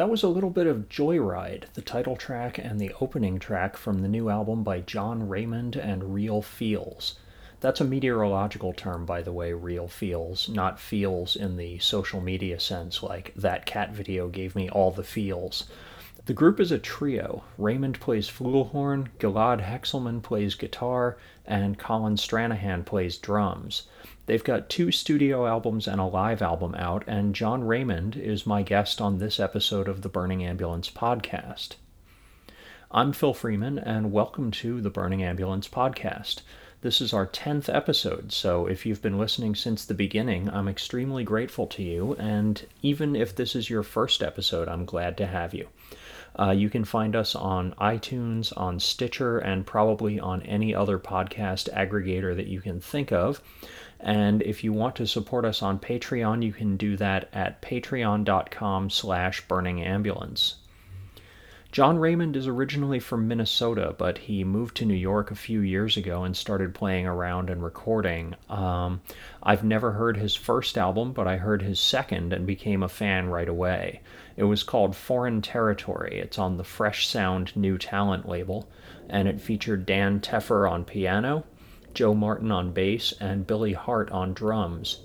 That was a little bit of Joyride, the title track and the opening track from the new album by John Raymond and Real Feels. That's a meteorological term, by the way, Real Feels, not feels in the social media sense, like that cat video gave me all the feels. The group is a trio. Raymond plays flugelhorn, Gilad Hekselman plays guitar, and Colin Stranahan plays drums. They've got two studio albums and a live album out, and John Raymond is my guest on this episode of the Burning Ambulance podcast. I'm Phil Freeman, and welcome to the Burning Ambulance podcast. This is our 10th episode, so if you've been listening since the beginning, I'm extremely grateful to you, and even if this is your first episode, I'm glad to have you. Uh, you can find us on iTunes, on Stitcher, and probably on any other podcast aggregator that you can think of. And if you want to support us on Patreon, you can do that at patreon.com slash burningambulance. John Raymond is originally from Minnesota, but he moved to New York a few years ago and started playing around and recording. Um, I've never heard his first album, but I heard his second and became a fan right away. It was called Foreign Territory. It's on the Fresh Sound New Talent label, and it featured Dan Tepfer on piano, Joe Martin on bass, and Billy Hart on drums.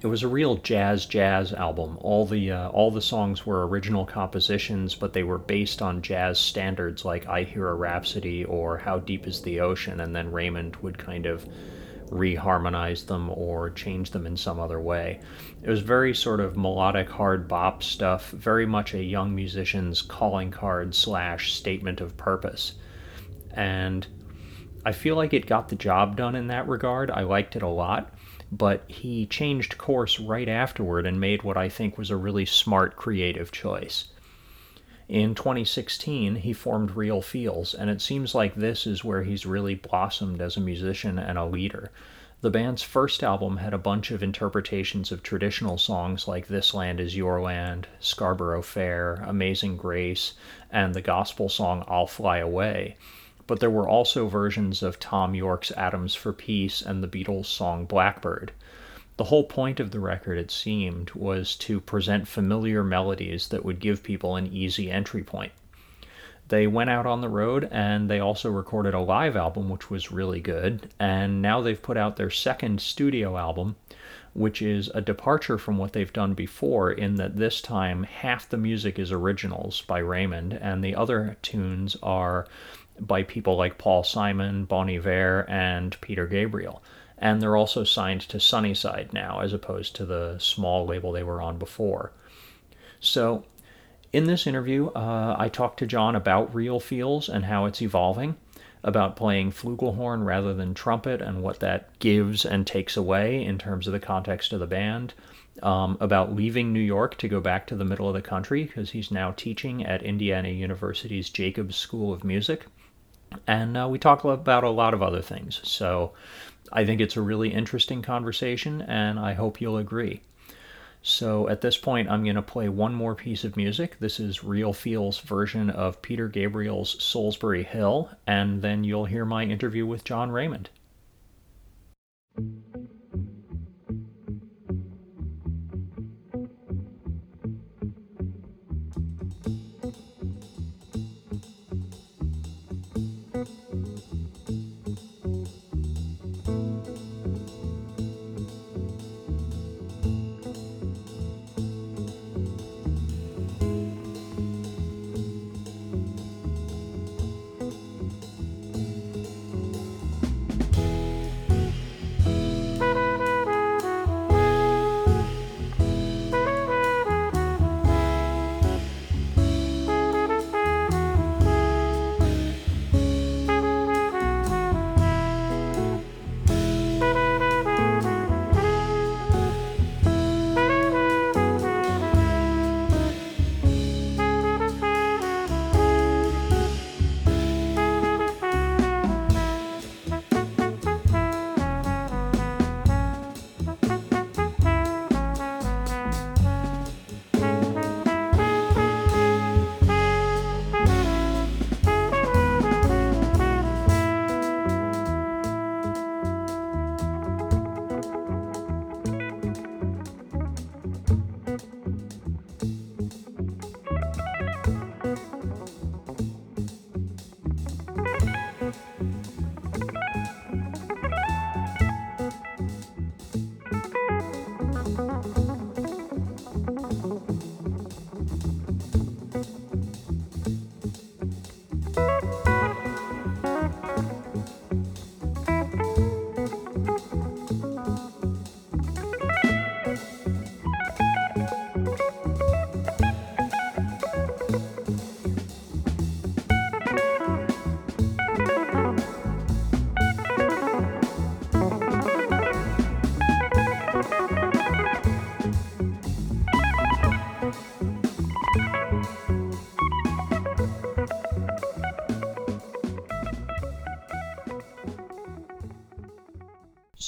It was a real jazz jazz album. All the uh, all the songs were original compositions, but they were based on jazz standards like "I Hear a Rhapsody" or "How Deep Is the Ocean," and then Raymond would kind of reharmonize them or change them in some other way. It was very sort of melodic hard bop stuff, very much a young musician's calling card slash statement of purpose. And I feel like it got the job done in that regard. I liked it a lot, but he changed course right afterward and made what I think was a really smart creative choice. In 2016, he formed Real Feels, and it seems like this is where he's really blossomed as a musician and a leader. The band's first album had a bunch of interpretations of traditional songs like This Land Is Your Land, Scarborough Fair, Amazing Grace, and the gospel song I'll Fly Away but there were also versions of Thom Yorke's Atoms for Peace and the Beatles' song Blackbird. The whole point of the record, it seemed, was to present familiar melodies that would give people an easy entry point. They went out on the road and they also recorded a live album, which was really good. And now they've put out their second studio album, which is a departure from what they've done before, in that this time half the music is originals by Raymond and the other tunes are by people like Paul Simon, Bon Iver, and Peter Gabriel. And they're also signed to Sunnyside now, as opposed to the small label they were on before. So, in this interview, uh, I talked to John about Real Feels and how it's evolving, about playing flugelhorn rather than trumpet and what that gives and takes away in terms of the context of the band, um, about leaving New York to go back to the middle of the country because he's now teaching at Indiana University's Jacobs School of Music and uh, we talk about a lot of other things. So I think it's a really interesting conversation, and I hope you'll agree. So at this point, I'm going to play one more piece of music. This is Real Feel's version of Peter Gabriel's Solsbury Hill, and then you'll hear my interview with John Raymond.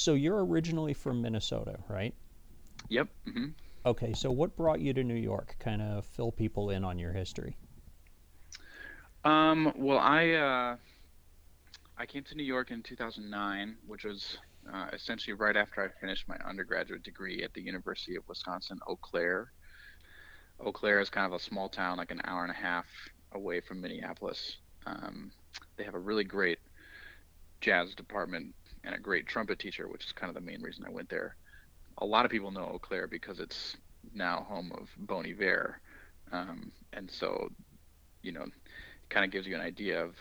So you're originally from Minnesota, right? Yep. hmm Okay, so what brought you to New York? Kind of fill people in on your history. Um, well, I uh, I came to New York in 2009, which was uh, essentially right after I finished my undergraduate degree at the University of Wisconsin Eau Claire. Eau Claire is kind of a small town, like an hour and a half away from Minneapolis. Um, they have a really great jazz department and a great trumpet teacher, which is kind of the main reason I went there. A lot of people know Eau Claire because it's now home of Bon Iver, um, and so you know, it kind of gives you an idea of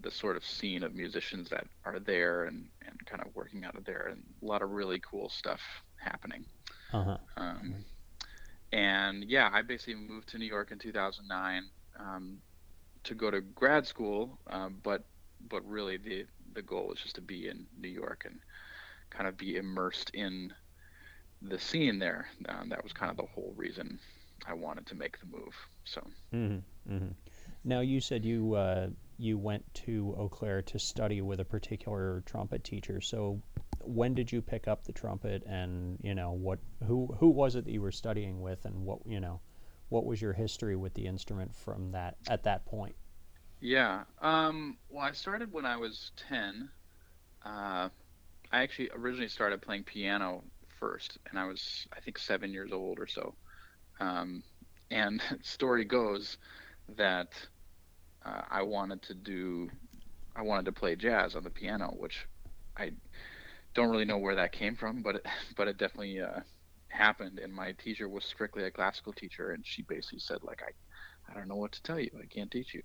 the sort of scene of musicians that are there and, and kind of working out of there, and a lot of really cool stuff happening. Uh-huh. Um, and yeah, I basically moved to New York in 2009 um, to go to grad school, um, but but really the the goal was just to be in New York and kind of be immersed in the scene there. Um, that was kind of the whole reason I wanted to make the move. So. Mm-hmm. Mm-hmm. Now you said you uh, you went to Eau Claire to study with a particular trumpet teacher. So when did you pick up the trumpet, and you know what who who was it that you were studying with, and what you know what was your history with the instrument from that at that point? Yeah. Um, well, I started when I was 10. Uh, I actually originally started playing piano first, and I was, I think, seven years old or so. Um, and story goes that uh, I wanted to do, I wanted to play jazz on the piano, which I don't really know where that came from, but it, but it definitely uh, happened. And my teacher was strictly a classical teacher, and she basically said like, I, I don't know what to tell you. I can't teach you.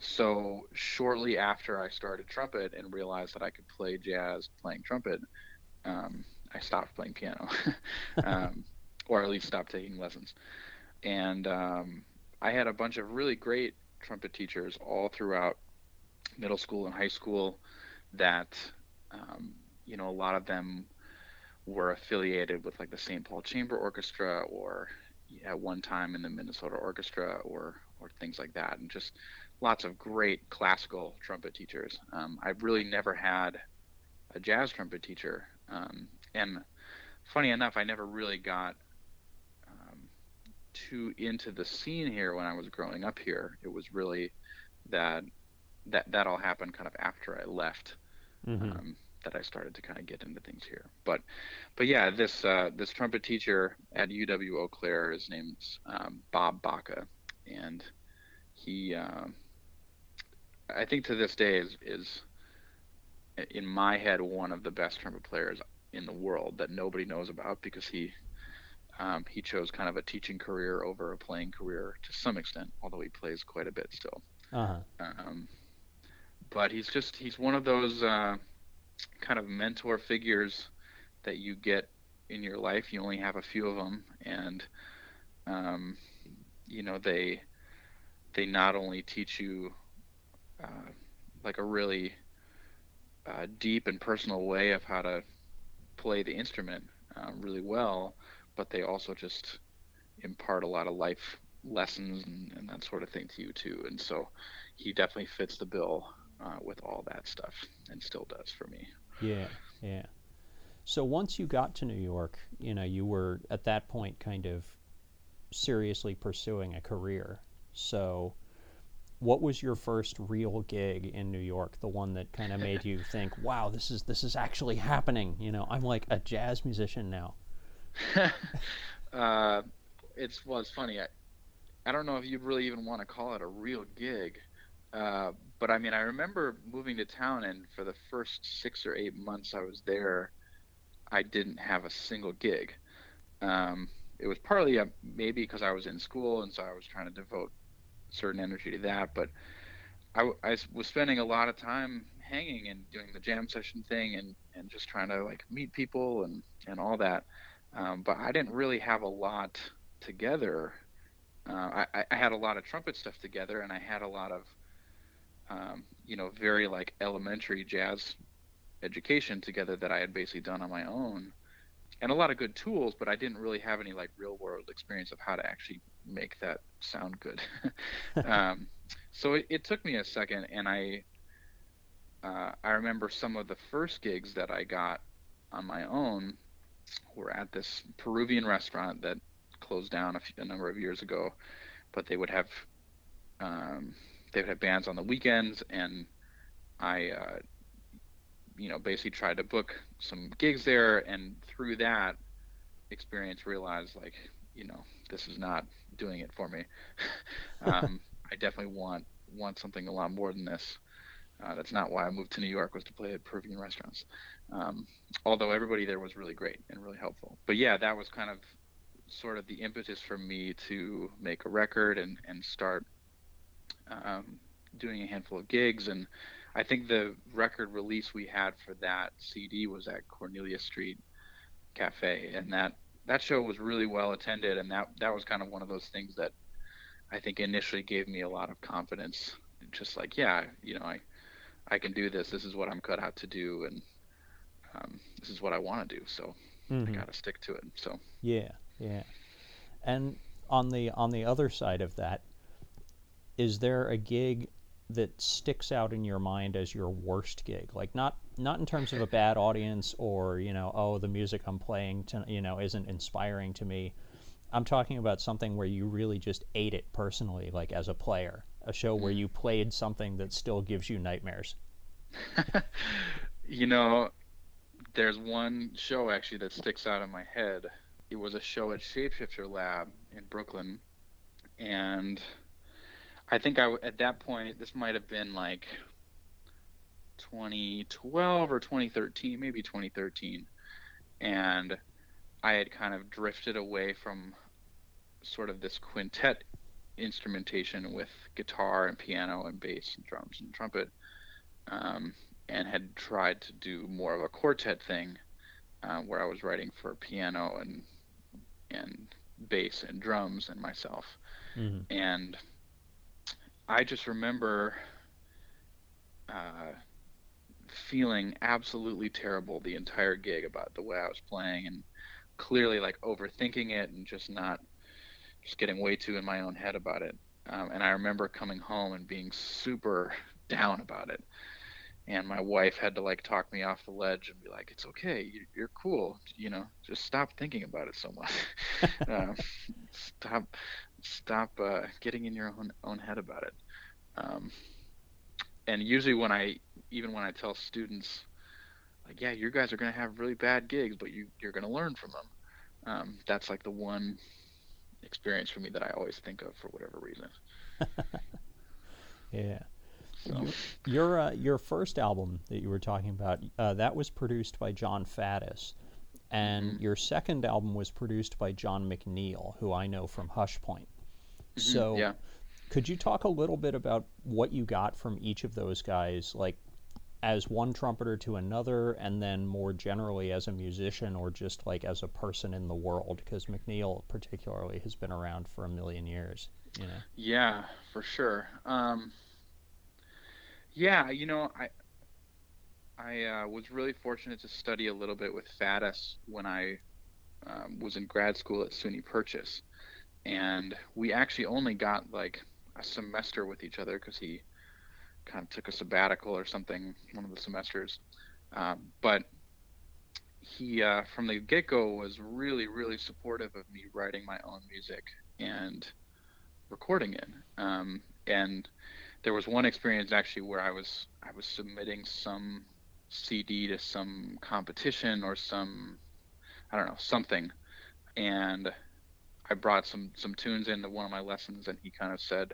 So shortly after I started trumpet and realized that I could play jazz playing trumpet, um, I stopped playing piano, um, or at least stopped taking lessons. And um, I had a bunch of really great trumpet teachers all throughout middle school and high school that, um, you know, a lot of them were affiliated with like the St. Paul Chamber Orchestra or at one time in the Minnesota Orchestra or or things like that, and just lots of great classical trumpet teachers. Um, I've really never had a jazz trumpet teacher, um, and funny enough, I never really got um, too into the scene here when I was growing up here. It was really that that that all happened kind of after I left. Mm-hmm. Um, that I started to kind of get into things here, but, but yeah, this uh, this trumpet teacher at UW Eau Claire, his name's um, Bob Baca, and he uh, I think to this day is is in my head one of the best trumpet players in the world that nobody knows about because he um, he chose kind of a teaching career over a playing career to some extent, although he plays quite a bit still. Uh-huh. Um, but he's just he's one of those uh, kind of mentor figures that you get in your life. You only have a few of them, and um, you know they they not only teach you uh, like a really uh, deep and personal way of how to play the instrument uh, really well, but they also just impart a lot of life lessons and, and, that sort of thing to you too. And so he definitely fits the bill uh, with all that stuff and still does for me. Yeah, yeah. So once you got to New York, you know, you were at that point kind of seriously pursuing a career. So what was your first real gig in New York? The one that kind of made you think, "Wow, this is this is actually happening." You know, I'm like a jazz musician now. uh, it's well, it's funny. I, I don't know if you'd really even want to call it a real gig, uh, but I mean, I remember moving to town, and for the first six or eight months I was there, I didn't have a single gig. Um, it was partly uh, maybe because I was in school, and so I was trying to devote certain energy to that. But I, I was spending a lot of time hanging and doing the jam session thing and, and just trying to like meet people and, and all that. Um, but I didn't really have a lot together. Uh, I, I had a lot of trumpet stuff together and I had a lot of, um, you know, very like elementary jazz education together that I had basically done on my own and a lot of good tools, but I didn't really have any like real world experience of how to actually make that sound good. um, so it, it, took me a second, and I uh, I remember some of the first gigs that I got on my own were at this Peruvian restaurant that closed down a, few, a number of years ago, but they would have um, they would have bands on the weekends, and I uh, you know basically tried to book some gigs there, and through that experience realized like you know this is not doing it for me. um, I definitely want want something a lot more than this. Uh, that's not why I moved to New York was to play at Peruvian restaurants. Um, although everybody there was really great and really helpful. But yeah, that was kind of sort of the impetus for me to make a record and and start um, doing a handful of gigs. And I think the record release we had for that CD was at Cornelia Street Cafe, and that that show was really well attended, and that that was kind of one of those things that I think initially gave me a lot of confidence. Just like, yeah, you know, I I can do this. This is what I'm cut out to do, and um, this is what I want to do. So mm-hmm. I got to stick to it. So yeah, yeah. And on the on the other side of that, is there a gig that sticks out in your mind as your worst gig? Like not not in terms of a bad audience or you know oh the music I'm playing to, you know isn't inspiring to me. I'm talking about something where you really just ate it personally, like as a player, a show where mm. you played something that still gives you nightmares. you know, there's one show actually that sticks out in my head. It was a show at Shapeshifter Lab in Brooklyn, and I think I at that point this might have been like 2012 or 2013, maybe 2013, and I had kind of drifted away from sort of this quintet instrumentation with guitar and piano and bass and drums and trumpet, um, and had tried to do more of a quartet thing, uh, where I was writing for piano and and bass and drums and myself, mm-hmm. and I just remember uh, feeling absolutely terrible the entire gig about the way I was playing and clearly like overthinking it and just not just getting way too in my own head about it. Um, and I remember coming home and being super down about it. And my wife had to like talk me off the ledge and be like, "It's okay, you're cool. You know, just stop thinking about it so much. uh, stop, stop uh, getting in your own own head about it. Um, and usually when I even when I tell students like yeah you guys are going to have really bad gigs but you you're going to learn from them um, that's like the one experience for me that I always think of for whatever reason yeah so. Your uh, your first album that you were talking about uh, that was produced by Jon Faddis, and mm-hmm. your second album was produced by John McNeil, who I know from Hush Point. Mm-hmm. So, yeah. could you talk a little bit about what you got from each of those guys, like as one trumpeter to another, and then more generally as a musician or just like as a person in the world? Because McNeil, particularly, has been around for a million years. You know. Yeah, for sure. Um, yeah, you know, I I uh, was really fortunate to study a little bit with Faddis when I um, was in grad school at SUNY Purchase, and we actually only got like a semester with each other because he kind of took a sabbatical or something one of the semesters. Um, but he, uh, from the get go, was really, really supportive of me writing my own music and recording it. Um, and there was one experience actually where I was I was submitting some CD to some competition or some I don't know something, and I brought some some tunes into one of my lessons, and he kind of said,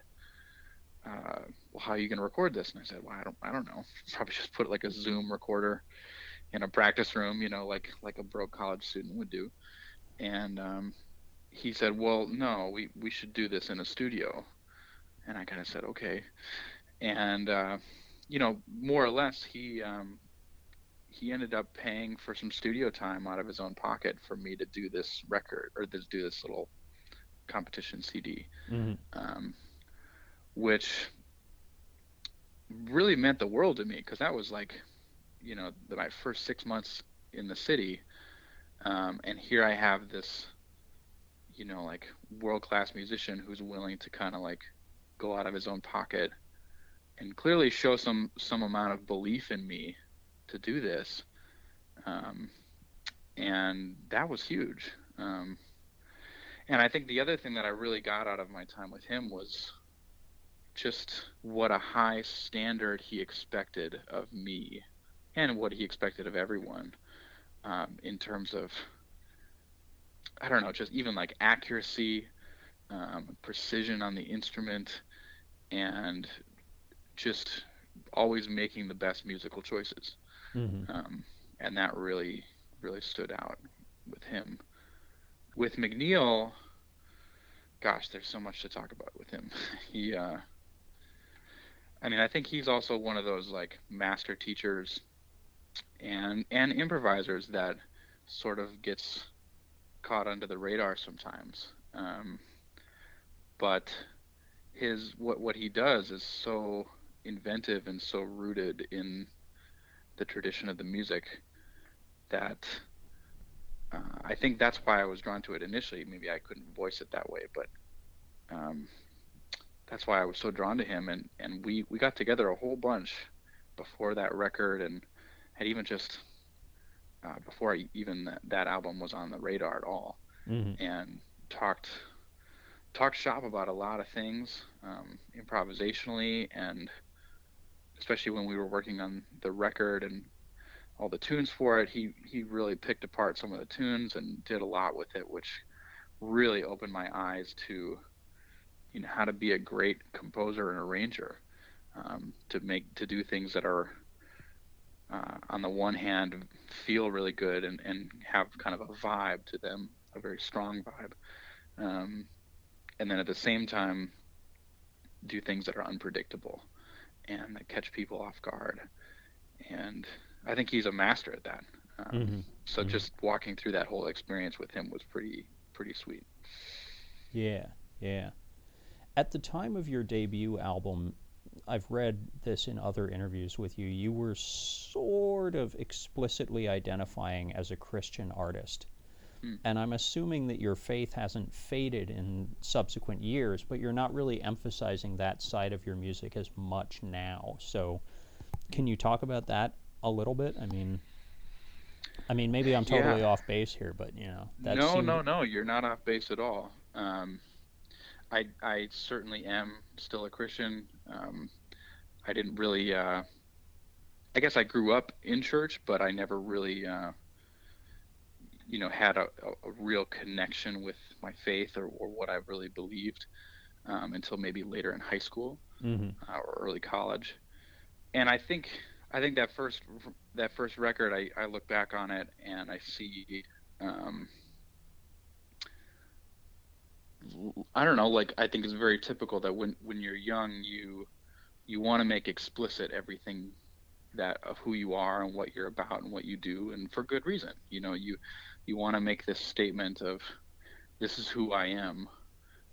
uh, "Well, how are you going to record this?" And I said, "Well, I don't I don't know. Probably just put like a Zoom recorder in a practice room, you know, like like a broke college student would do." And um, he said, "Well, no, we we should do this in a studio." And I kind of said, "Okay." And uh, you know, more or less, he um, he ended up paying for some studio time out of his own pocket for me to do this record or to do this little competition CD, mm-hmm. um, which really meant the world to me because that was like, you know, the, my first six months in the city, um, and here I have this, you know, like world class musician who's willing to kind of like go out of his own pocket and clearly show some some amount of belief in me to do this. Um, and that was huge. Um, and I think the other thing that I really got out of my time with him was just what a high standard he expected of me and what he expected of everyone um, in terms of I don't know, just even like accuracy, um, precision on the instrument, and just always making the best musical choices. Mm-hmm. Um, and that really, really stood out with him. With McNeil, gosh, there's so much to talk about with him. he, uh, I mean, I think he's also one of those like master teachers and and improvisers that sort of gets caught under the radar sometimes. Um, but his what what he does is so inventive and so rooted in the tradition of the music that uh, I think that's why I was drawn to it initially. Maybe I couldn't voice it that way, but um, that's why I was so drawn to him. And, and we, we got together a whole bunch before that record and had even just uh, before I, even that, that, album was on the radar at all, mm-hmm. and talked talked shop about a lot of things um, improvisationally and especially when we were working on the record and all the tunes for it he he really picked apart some of the tunes and did a lot with it which really opened my eyes to you know how to be a great composer and arranger um, to make to do things that are uh, on the one hand feel really good and, and have kind of a vibe to them, a very strong vibe, um, and then at the same time do things that are unpredictable and that catch people off guard. And I think he's a master at that. Um, mm-hmm. So mm-hmm. just walking through that whole experience with him was pretty pretty sweet. Yeah, yeah. At the time of your debut album, I've read this in other interviews with you. You were sort of explicitly identifying as a Christian artist. Mm. And I'm assuming that your faith hasn't faded in subsequent years, but you're not really emphasizing that side of your music as much now. So, can you talk about that a little bit? I mean, I mean, maybe I'm totally yeah. off base here, but you know, no, seemed... no, no, you're not off base at all. Um, I I certainly am still a Christian. Um, I didn't really. Uh, I guess I grew up in church, but I never really, uh, you know, had a, a, real connection with my faith or, or what I really believed um, until maybe later in high school mm-hmm. uh, or early college. And I think I think that first that first record, I, I look back on it and I see. Um, I don't know, like I think it's very typical that when when you're young, you you want to make explicit everything that of who you are and what you're about and what you do, and for good reason. You know, you you want to make this statement of this is who I am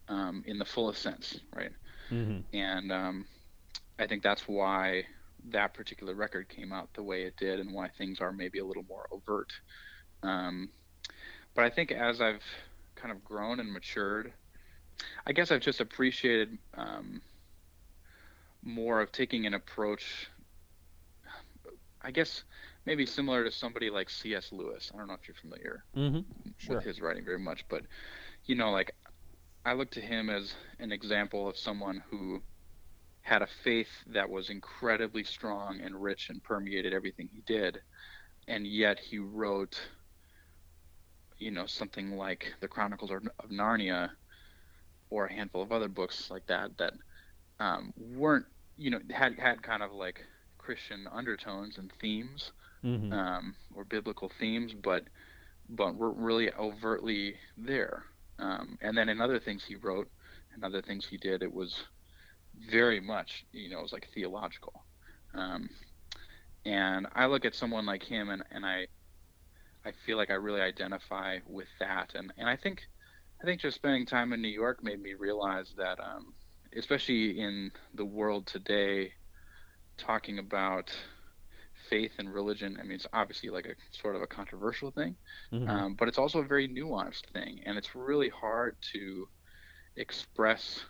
um, in the fullest sense, right? Mm-hmm. And um, I think that's why that particular record came out the way it did, and why things are maybe a little more overt. Um, but I think as I've kind of grown and matured, I guess I've just appreciated um, more of taking an approach. I guess maybe similar to somebody like C.S. Lewis. I don't know if you're familiar mm-hmm. sure. with his writing very much, but you know, like I look to him as an example of someone who had a faith that was incredibly strong and rich and permeated everything he did, and yet he wrote, you know, something like the Chronicles of Narnia or a handful of other books like that that um, weren't you know had had kind of like Christian undertones and themes mm-hmm. um, or biblical themes, but but were really overtly there. Um, and then in other things he wrote and other things he did, it was very much you know it was like theological. Um, and I look at someone like him and, and I I feel like I really identify with that and, and I think I think just spending time in New York made me realize that, um, especially in the world today, talking about faith and religion. I mean, it's obviously like a sort of a controversial thing, Mhm. um, but it's also a very nuanced thing, and it's really hard to express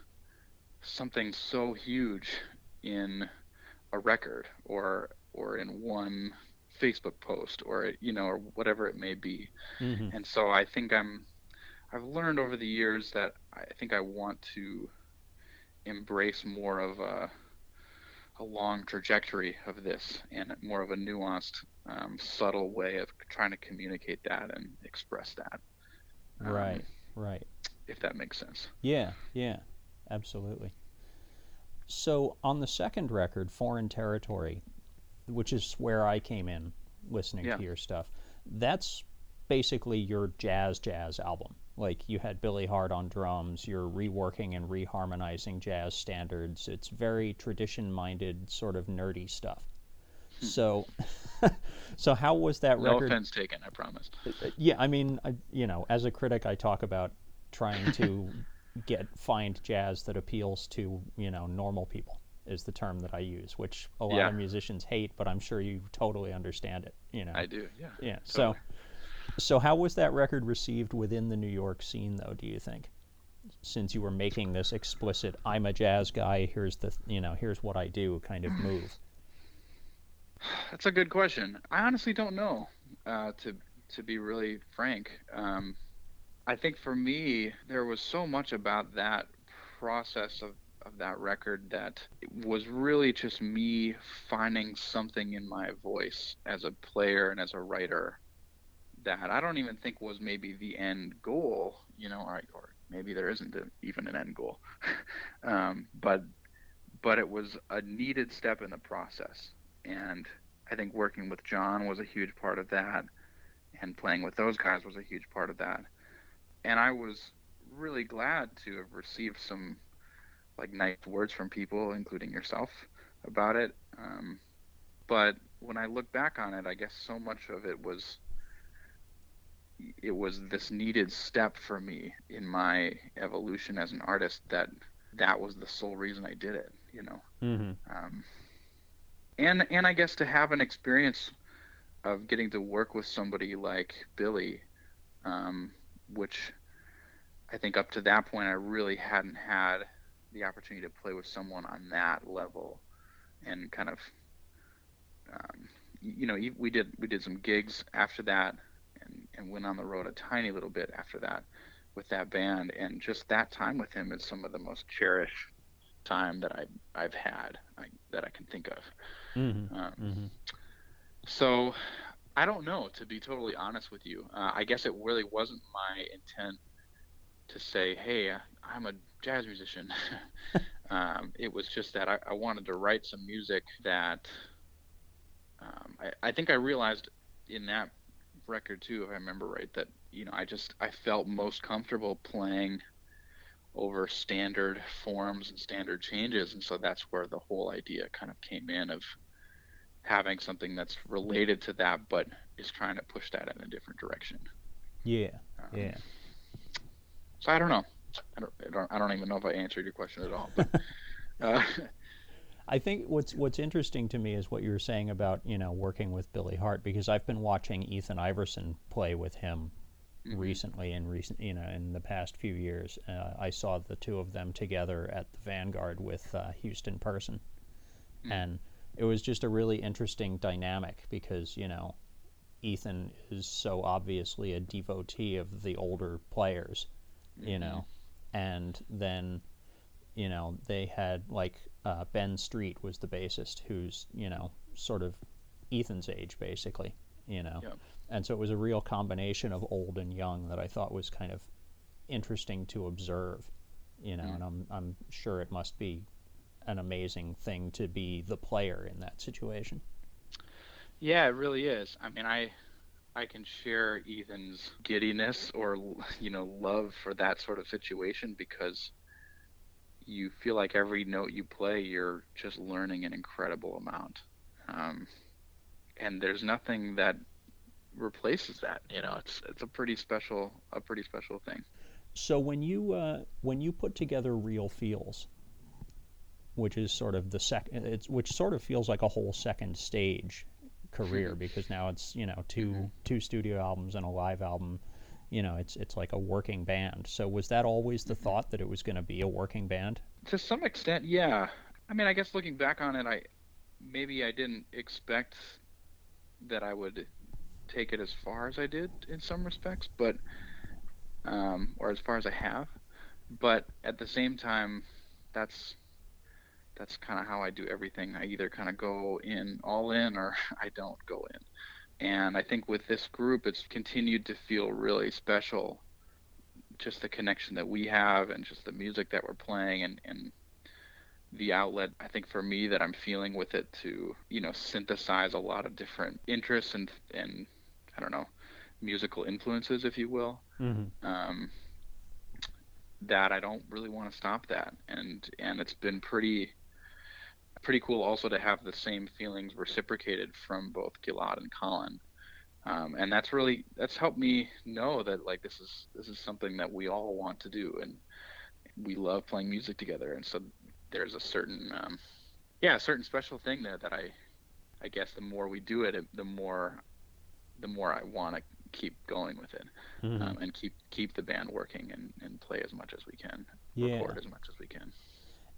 something so huge in a record or or in one Facebook post or you know or whatever it may be. Mhm. And so I think I'm I've learned over the years that I think I want to embrace more of a a long trajectory of this and more of a nuanced, um, subtle way of trying to communicate that and express that. Um, Right. Right. If that makes sense. Yeah, yeah, absolutely. So on the second record, Foreign Territory, which is where I came in listening Yeah. to your stuff, that's basically your jazz jazz album. Like you had Billy Hart on drums, you're reworking and reharmonizing jazz standards. It's very tradition minded, sort of nerdy stuff. So, so how was that Hmm. No record? offense taken, I promise. Yeah, I mean, I, you know, as a critic, I talk about trying to get find jazz that appeals to you know normal people is the term that I use, which a lot Yeah. of musicians hate, but I'm sure you totally understand it. You know, I do, yeah. yeah. So, so how was that record received within the New York scene, though? Do you think? Since you were making this explicit, I'm a jazz guy. Here's the, you know, here's what I do kind of move. That's a good question. I honestly don't know. Uh, to to be really frank, um, I think for me there was so much about that process of of that record that was really just me finding something in my voice as a player and as a writer that I don't even think was maybe the end goal, you know, or, or maybe there isn't a, even an end goal, um, but but it was a needed step in the process and I think working with John was a huge part of that, and playing with those guys was a huge part of that. And I was really glad to have received some like nice words from people, including yourself, about it. Um, but when I look back on it, I guess so much of it was it was this needed step for me in my evolution as an artist that that was the sole reason I did it, you know Mm-hmm. um, and and I guess to have an experience of getting to work with somebody like Billy, um, which I think up to that point I really hadn't had the opportunity to play with someone on that level, and kind of, um, you know, we did we did some gigs after that, and went on the road a tiny little bit after that with that band, and just that time with him is some of the most cherished time that I I've had I, that I can think of. Mm-hmm. Um, Mm-hmm. so I don't know, to be totally honest with you. Uh, I guess it really wasn't my intent to say, "Hey, I'm a jazz musician." um, it was just that I, I wanted to write some music that um, I, I think I realized in that record too, if I remember right, that you know I just I felt most comfortable playing over standard forms and standard changes, and so that's where the whole idea kind of came in of having something that's related to that, but is trying to push that in a different direction. Yeah. Um, Yeah. So I don't know. I don't, I don't. I don't even know if I answered your question at all. But uh, I think what's what's interesting to me is what you were saying about you know working with Billy Hart because I've been watching Ethan Iverson play with him mhm. recently in recent you know in the past few years. Uh, I saw the two of them together at the Vanguard with uh, Houston Person, Mm. and it was just a really interesting dynamic because you know Ethan is so obviously a devotee of the older players, you Mhm. know, and then you know they had like uh, Ben Street was the bassist who's you know sort of Ethan's age basically, you know, Yep. and so it was a real combination of old and young that I thought was kind of interesting to observe, you know, Mm. and I'm I'm sure it must be an amazing thing to be the player in that situation. Yeah, it really is. I mean, I I can share Ethan's giddiness or you know love for that sort of situation because you feel like every note you play, you're just learning an incredible amount, um, and there's nothing that replaces that. You know, it's it's a pretty special a pretty special thing. So when you uh, when you put together Real Feels, which is sort of the second, it's which sort of feels like a whole second stage career because now it's you know 2 Mm-hmm. two studio albums and a live album. You know, it's it's like a working band. So was that always the thought that it was going to be a working band? To some extent, yeah. I mean, I guess looking back on it, I maybe I didn't expect that I would take it as far as I did in some respects, but um, or as far as I have. But at the same time, that's that's kind of how I do everything. I either kind of go in all in or I don't go in. And I think with this group, it's continued to feel really special. Just the connection that we have and just the music that we're playing and, and the outlet I think for me that I'm feeling with it to, you know, synthesize a lot of different interests and and I don't know, musical influences, if you will. Mm-hmm. Um, that I don't really want to stop that, and and it's been pretty pretty cool also to have the same feelings reciprocated from both Gilad and Colin. Um, and that's really that's helped me know that like this is this is something that we all want to do and we love playing music together and so there's a certain um, yeah a certain special thing there that I I guess the more we do it the more the more I want to keep going with it Mm-hmm. um, and keep keep the band working and, and play as much as we can Yeah. record as much as we can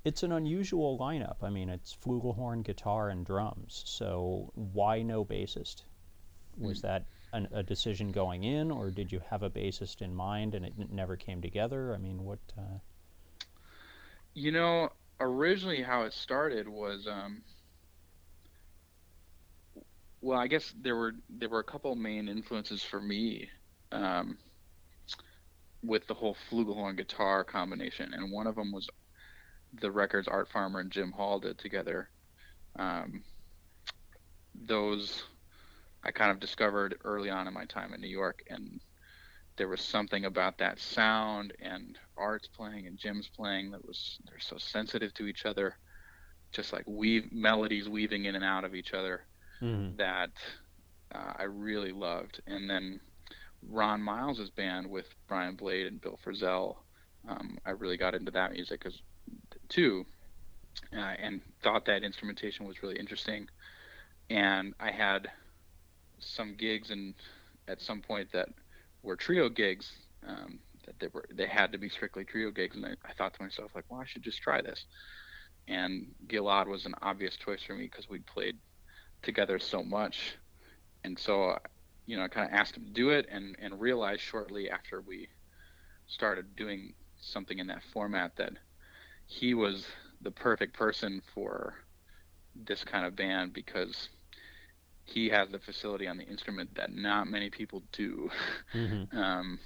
It's an unusual lineup. I mean, it's flugelhorn, guitar, and drums. So why no bassist? Was that an, a decision going in, or did you have a bassist in mind and it n- never came together? I mean, what? Uh, You know, originally how it started was, um, well, I guess there were there were a couple main influences for me um, with the whole flugelhorn guitar combination, and one of them was the records Art Farmer and Jim Hall did together. Um, those I kind of discovered early on in my time in New York, and there was something about that sound and Art's playing and Jim's playing that was they're so sensitive to each other, just like weave melodies weaving in and out of each other mm-hmm. that uh, I really loved. And then Ron Miles's band with Brian Blade and Bill Frisell, um, I really got into that music as too, uh, and thought that instrumentation was really interesting. And I had some gigs and at some point that were trio gigs um, that they were they had to be strictly trio gigs. And I, I thought to myself like well I should just try this. And Gilad was an obvious choice for me because we'd played together so much. And so you know I kind of asked him to do it and and realized shortly after we started doing something in that format that he was the perfect person for this kind of band because he has the facility on the instrument that not many people do Mm-hmm. um,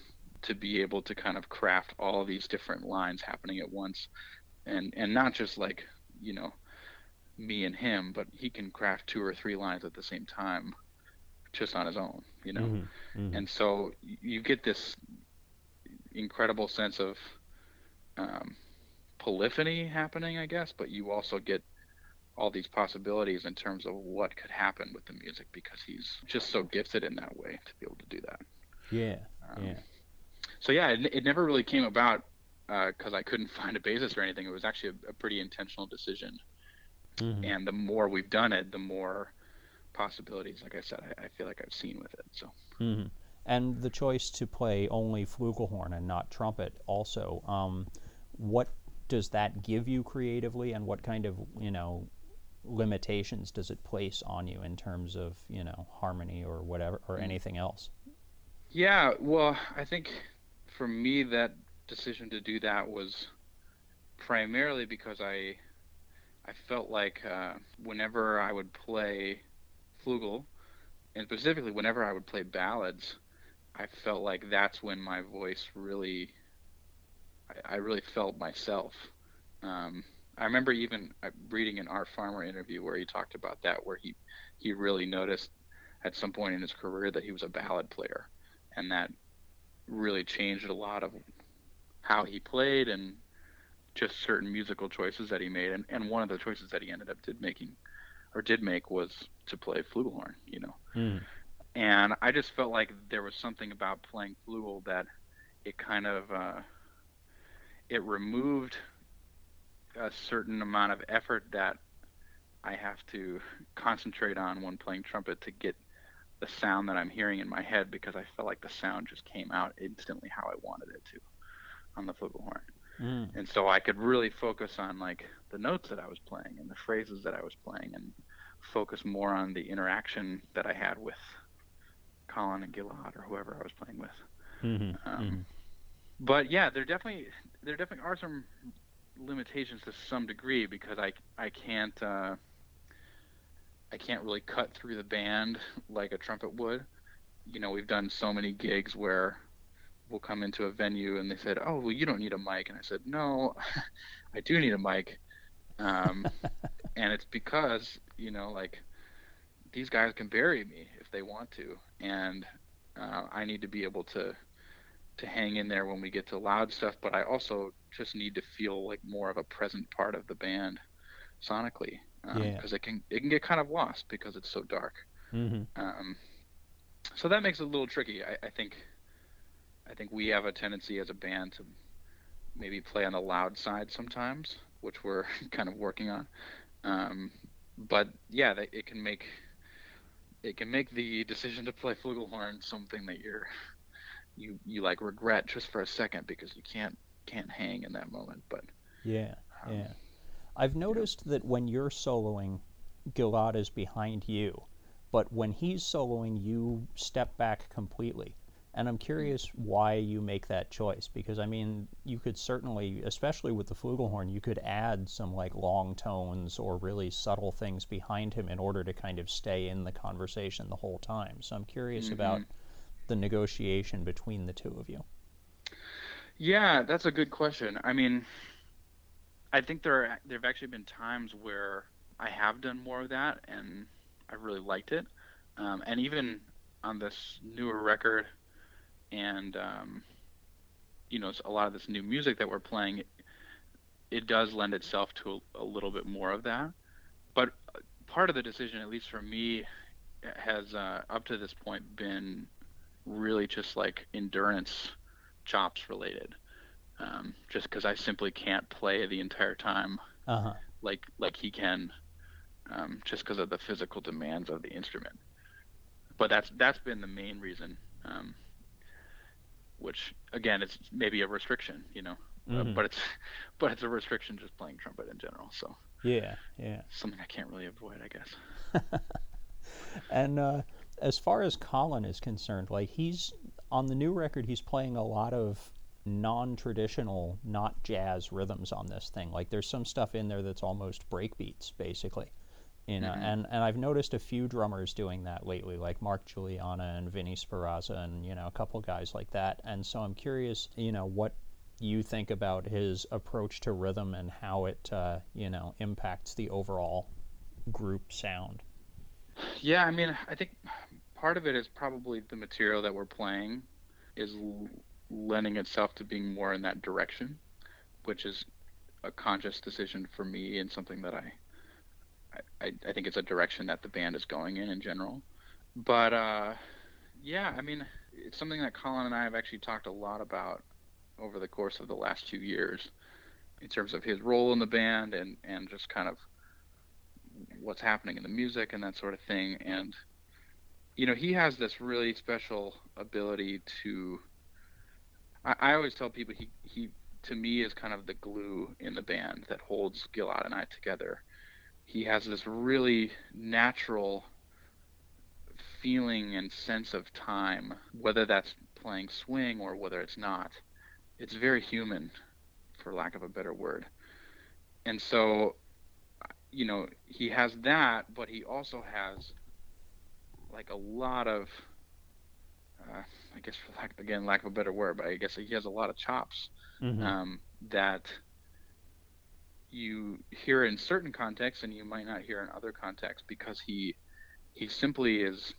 to be able to kind of craft all these different lines happening at once and and not just like you know me and him but he can craft two or three lines at the same time just on his own you know Mm-hmm. Mm-hmm. and so you get this incredible sense of um, polyphony happening i guess but you also get all these possibilities in terms of what could happen with the music because he's just so gifted in that way to be able to do that yeah, um, yeah. so yeah it, it never really came about because i couldn't find a basis or anything it was actually a, a pretty intentional decision Mm-hmm. and the more we've done it the more possibilities like i said i, I feel like i've seen with it so Mm-hmm. And the choice to play only flugelhorn and not trumpet also. Um, what does that give you creatively, and what kind of you know limitations does it place on you in terms of you know harmony or whatever or anything else? Yeah, well, I think for me that decision to do that was primarily because I I felt like uh, whenever I would play flugel, and specifically whenever I would play ballads, I felt like that's when my voice really I, I really felt myself. Um, I remember even uh, reading an Art Farmer interview where he talked about that, where he he really noticed at some point in his career that he was a ballad player and that really changed a lot of how he played and just certain musical choices that he made and, and one of the choices that he ended up did making or did make was to play flugelhorn you know Mm. and I just felt like there was something about playing flugel that it kind of uh, it removed a certain amount of effort that I have to concentrate on when playing trumpet to get the sound that I'm hearing in my head because I felt like the sound just came out instantly how I wanted it to on the flugelhorn. Mm. And so I could really focus on like the notes that I was playing and the phrases that I was playing and focus more on the interaction that I had with Colin and Gilad or whoever I was playing with. Mm-hmm. Um, mm-hmm. But yeah, there definitely there definitely are some limitations to some degree because I I can't uh, I can't really cut through the band like a trumpet would. You know, we've done so many gigs where we'll come into a venue and they said, "Oh, well, you don't need a mic," and I said, "No, I do need a mic," um, and it's because you know, like these guys can bury me if they want to, and uh, I need to be able to to hang in there when we get to loud stuff, but I also just need to feel like more of a present part of the band sonically because um, yeah. it can it can get kind of lost because it's so dark. Mm-hmm. Um, so that makes it a little tricky. I, I, think I think we have a tendency as a band to maybe play on the loud side sometimes, which we're kind of working on. Um, but yeah, it can make it can make the decision to play flugelhorn something that you're you you like regret just for a second because you can't can't hang in that moment. But yeah, um, yeah. I've noticed that when you're soloing, Gilad is behind you, but when he's soloing, you step back completely. And I'm curious why you make that choice because I mean, you could certainly, especially with the flugelhorn, you could add some like long tones or really subtle things behind him in order to kind of stay in the conversation the whole time. So I'm curious mm-hmm. about the negotiation between the two of you. Yeah, that's a good question. I mean, I think there are, there have actually been times where I have done more of that, and I really liked it. Um, and even on this newer record, and um, you know, a lot of this new music that we're playing, it, it does lend itself to a, a, little bit more of that. But part of the decision, at least for me, has uh, up to this point been really just like endurance chops related um, just because I simply can't play the entire time uh-huh. like like he can, um, just because of the physical demands of the instrument. But that's that's been the main reason, um, which again it's maybe a restriction, you know, uh, mm-hmm. uh, but it's but it's a restriction just playing trumpet in general. So yeah, yeah, something I can't really avoid, I guess. and uh, as far as Colin is concerned, like he's on the new record, he's playing a lot of non-traditional, not jazz rhythms on this thing. Like there's some stuff in there that's almost breakbeats, basically. You know, mm-hmm. and, and I've noticed a few drummers doing that lately, like Mark Guiliana and Vinny Sperrazza and, you know, a couple guys like that. And so I'm curious, you know, what you think about his approach to rhythm and how it, uh, you know, impacts the overall group sound. Yeah, I mean, I think part of it is probably the material that we're playing is lending itself to being more in that direction, which is a conscious decision for me and something that I, I, I think it's a direction that the band is going in in general. But uh, yeah, I mean, it's something that Colin and I have actually talked a lot about over the course of the last two years in terms of his role in the band and, and just kind of what's happening in the music and that sort of thing. And, you know, he has this really special ability to I, I always tell people he he to me is kind of the glue in the band that holds Gilad and I together. He has this really natural feeling and sense of time, whether that's playing swing or whether it's not. It's very human, for lack of a better word. And so, you know, he has that, but he also has like a lot of uh, I guess for lack, again lack of a better word, but I guess he has a lot of chops mm-hmm. um, that you hear in certain contexts and you might not hear in other contexts because he he simply is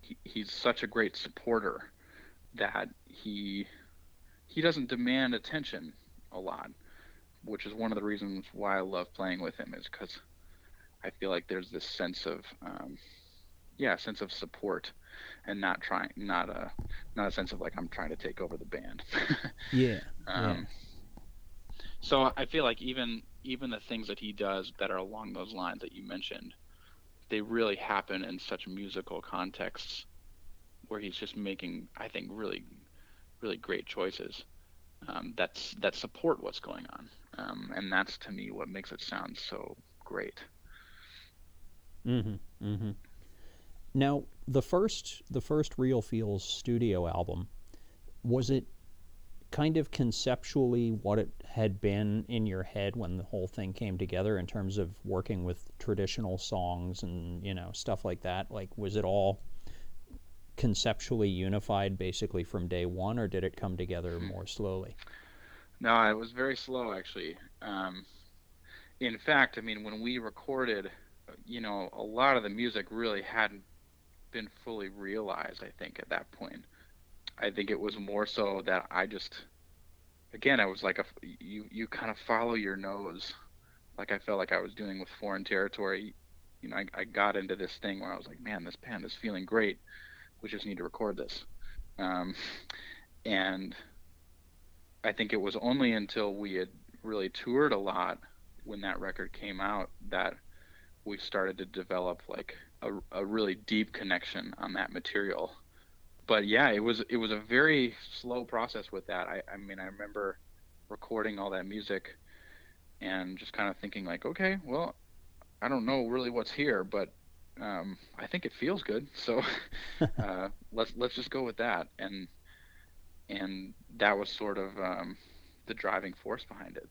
he, he's such a great supporter that he he doesn't demand attention a lot, which is one of the reasons why I love playing with him is because I feel like there's this sense of um, yeah sense of support and not trying not a not a sense of like I'm trying to take over the band. yeah. Um, yeah. So I feel like even even the things that he does that are along those lines that you mentioned, they really happen in such musical contexts where he's just making, I think, really, really great choices um, that's that support what's going on, um, and that's to me what makes it sound so great. Mm-hmm. Mm-hmm. Now, the first the first Real Feels studio album was it kind of conceptually what it had been in your head when the whole thing came together in terms of working with traditional songs and you know stuff like that like was it all conceptually unified basically from day one or did it come together hmm. more slowly no it was very slow actually um, in fact i mean when we recorded you know a lot of the music really hadn't been fully realized i think at that point I think it was more so that I just, again, I was like a you you kind of follow your nose, like I felt like I was doing with foreign territory. You know, I, I got into this thing where I was like, man, this band is feeling great. We just need to record this. Um, and I think it was only until we had really toured a lot when that record came out that we started to develop like a, a really deep connection on that material but yeah, it was it was a very slow process with that. I, I mean, I remember recording all that music and just kind of thinking like, okay, well, I don't know really what's here, but um, I think it feels good, so uh, let's let's just go with that. And and that was sort of um, the driving force behind it.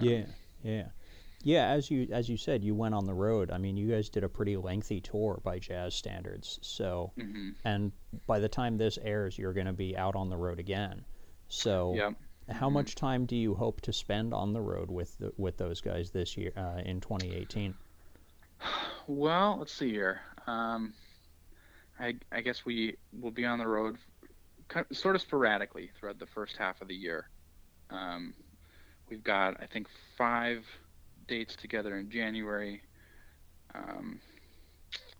Yeah, yeah. Yeah, as you as you said, you went on the road. I mean, you guys did a pretty lengthy tour by jazz standards. So, mm-hmm. and by the time this airs, you're going to be out on the road again. So, yeah. how mm-hmm. much time do you hope to spend on the road with the, with those guys this year uh, in 2018? Well, let's see here. Um, I, I guess we will be on the road kind of, sort of sporadically throughout the first half of the year. Um, we've got, I think, five dates together in January, um,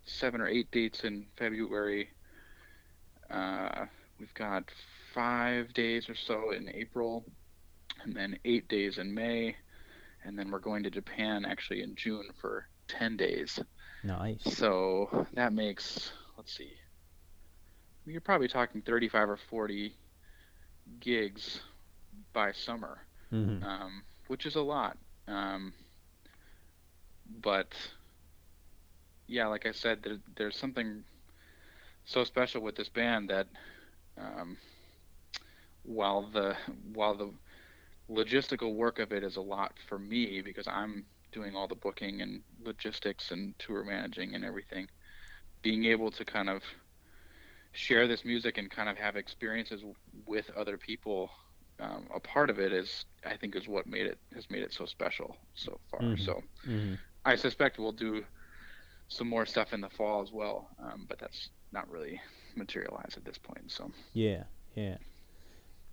seven or eight dates in February. Uh, we've got five days or so in April, and then eight days in May, and then we're going to Japan actually in June for 10 days. Nice. So that makes, let's see, you're probably talking 35 or 40 gigs by summer, mm-hmm. um, which is a lot. Um, but yeah, like I said, there, there's something so special with this band that um, while the while the logistical work of it is a lot for me because I'm doing all the booking and logistics and tour managing and everything, being able to kind of share this music and kind of have experiences with other people um, a part of it is I think is what made it has made it so special so far. Mm-hmm. So mm-hmm. I suspect we'll do some more stuff in the fall as well, um, but that's not really materialized at this point. So yeah, yeah.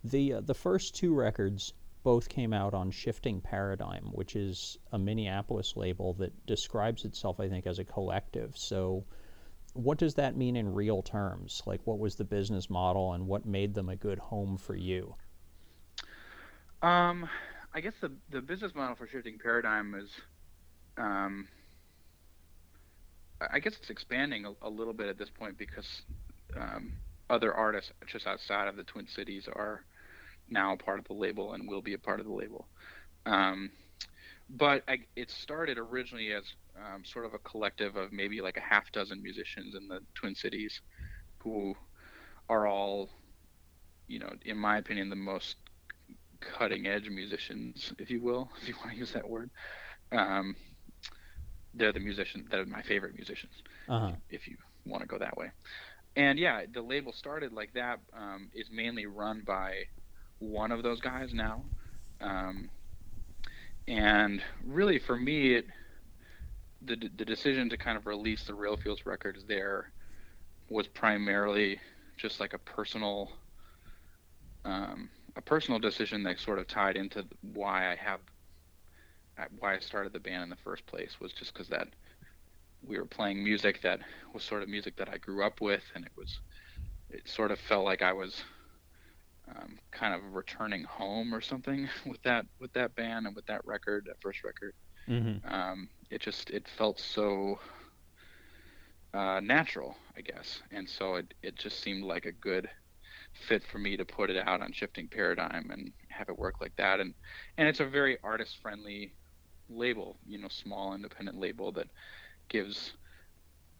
The uh, the first two records both came out on Shifting Paradigm, which is a Minneapolis label that describes itself, I think, as a collective. So, what does that mean in real terms? Like, what was the business model, and what made them a good home for you? Um, I guess the the business model for Shifting Paradigm is um, I guess it's expanding a, a, little bit at this point because um, other artists just outside of the Twin Cities are now part of the label and will be a part of the label. Um, but I, it started originally as um, sort of a collective of maybe like a half dozen musicians in the Twin Cities who are all, you know, in my opinion, the most cutting edge musicians, if you will, if you want to use that word. Um, they're the musicians that are my favorite musicians uh-huh. if you want to go that way and yeah the label started like that um, is mainly run by one of those guys now um, and really for me it the, the decision to kind of release the Real Feels records there was primarily just like a personal um, a personal decision that sort of tied into why I have why I started the band in the first place was just because that we were playing music that was sort of music that I grew up with, and it was it sort of felt like I was um, kind of returning home or something with that with that band and with that record, that first record. Mm-hmm. Um, it just it felt so uh, natural, I guess, and so it it just seemed like a good fit for me to put it out on Shifting Paradigm and have it work like that. And and it's a very artist friendly label, you know, small independent label that gives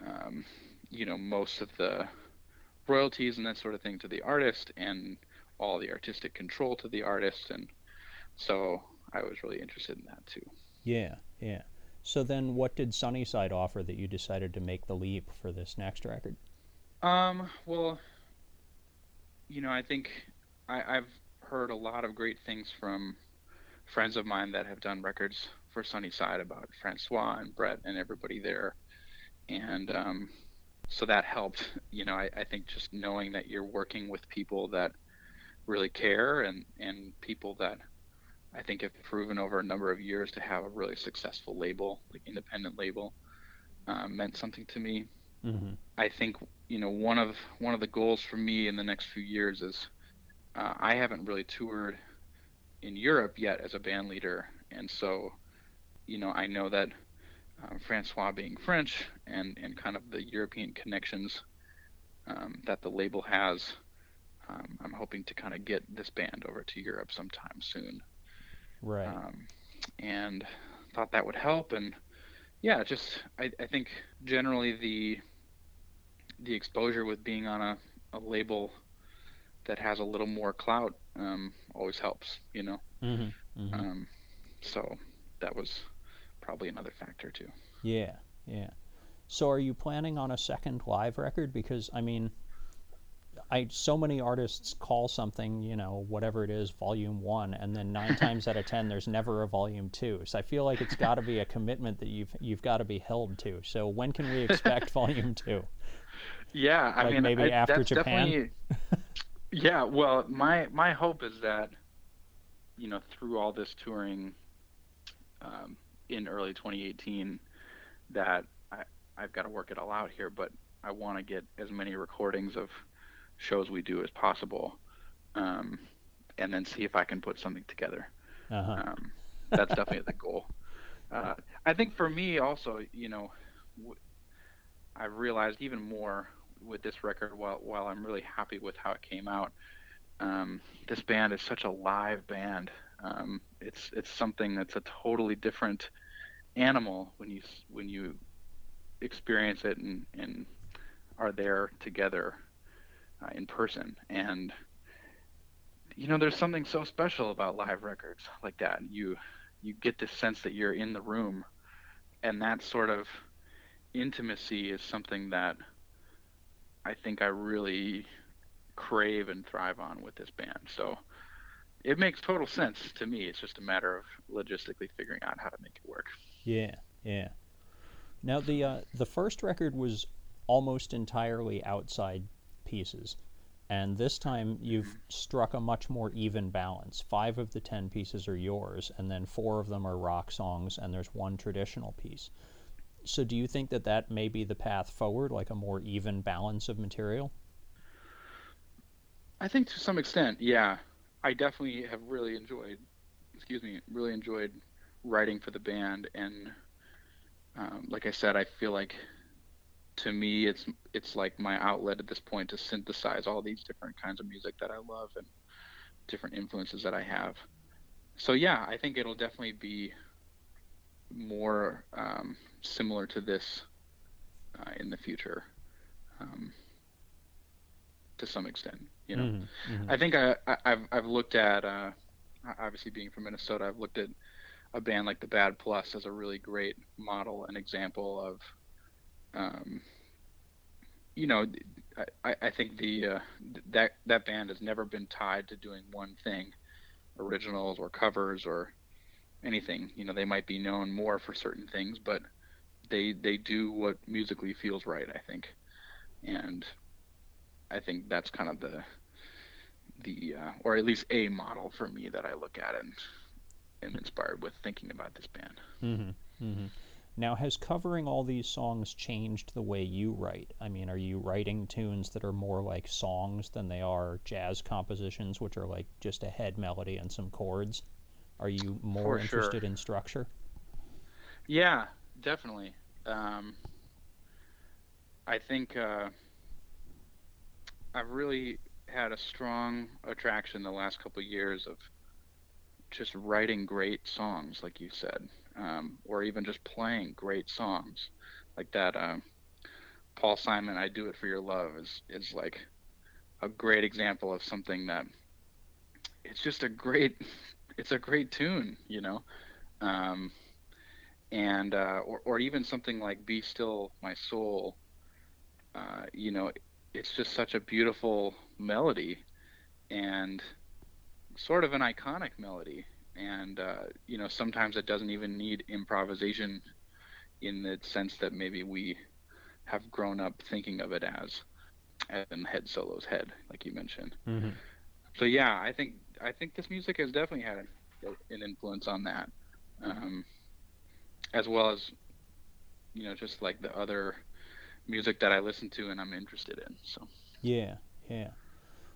um, you know most of the royalties and that sort of thing to the artist and all the artistic control to the artist and so I was really interested in that too. Yeah, yeah. So then what did Sunnyside offer that you decided to make the leap for this next record? Um, well, you know, I think I, I've heard a lot of great things from friends of mine that have done records for Sunnyside about Francois and Brett and everybody there. And um, so that helped. You know, I, I think just knowing that you're working with people that really care and, and people that I think have proven over a number of years to have a really successful label, like independent label, um, meant something to me. Mm-hmm. I think you know one of one of the goals for me in the next few years is uh, I haven't really toured in Europe yet as a band leader, and so you know I know that uh, Francois being French and and kind of the European connections um, that the label has. Um, I'm hoping to kind of get this band over to Europe sometime soon. Right. Um, and thought that would help. And yeah, just I, I think generally the the exposure with being on a, a label that has a little more clout um, always helps, you know. Mm-hmm. Mm-hmm. Um, so that was probably another factor too. Yeah, yeah. So are you planning on a second live record? Because I mean, I so many artists call something, you know, whatever it is, volume one, and then nine times out of ten, there's never a volume two. So I feel like it's got to be a commitment that you've you've got to be held to. So when can we expect volume two? Yeah, I Like mean, maybe I, after Japan? yeah, well, my my hope is that you know through all this touring um, in early 2018 that I I've got to work it all out here, but I want to get as many recordings of shows we do as possible, um, and then see if I can put something together. Uh-huh. Um, that's definitely the goal. Uh, I think for me also, you know, w- I realized even more with this record. While while I'm really happy with how it came out, um, this band is such a live band. Um, it's it's something that's a totally different animal when you when you experience it and, and are there together uh, in person and you know there's something so special about live records like that you you get this sense that you're in the room and that sort of intimacy is something that I think I really crave and thrive on with this band. So it makes total sense to me. It's just a matter of logistically figuring out how to make it work. Yeah, yeah. Now the uh, the first record was almost entirely outside pieces, and this time you've struck a much more even balance. Five of the ten pieces are yours, and then four of them are rock songs, and there's one traditional piece. So do you think that that may be the path forward, like a more even balance of material? I think to some extent, yeah. I definitely have really enjoyed, excuse me, really enjoyed writing for the band, and um, like I said, I feel like to me it's it's like my outlet at this point to synthesize all these different kinds of music that I love and different influences that I have. So yeah, I think it'll definitely be more um, similar to this uh, in the future, um, to some extent. You know. Mhm, mhm. I think I, I, I've I've looked at uh, obviously being from Minnesota, I've looked at a band like the Bad Plus as a really great model and example of, um, you know, I, I think the uh, that that band has never been tied to doing one thing, originals or covers or anything. You know, they might be known more for certain things, but they they do what musically feels right. I think, and I think that's kind of the the uh, or at least a model for me that I look at and am inspired with thinking about this band. Mm-hmm. Mm-hmm. Now, has covering all these songs changed the way you write? I mean, are you writing tunes that are more like songs than they are jazz compositions, which are like just a head melody and some chords? Are you more For interested sure. in structure? Yeah, definitely. Um, I think uh, I've really had a strong attraction the last couple of years of just writing great songs, like you said, um, or even just playing great songs, like that. Um, Paul Simon, "I Do It for Your Love" is is like a great example of something that it's just a great, it's a great tune, you know. Um, and uh, or or even something like "Be Still My Soul," uh, you know, it's just such a beautiful melody and sort of an iconic melody. And uh, you know, sometimes it doesn't even need improvisation in the sense that maybe we have grown up thinking of it as, in head solos head, like you mentioned. Mm-hmm. So yeah, I think I think this music has definitely had an influence on that, um, as well as you know just like the other music that I listen to and I'm interested in. So Yeah, yeah.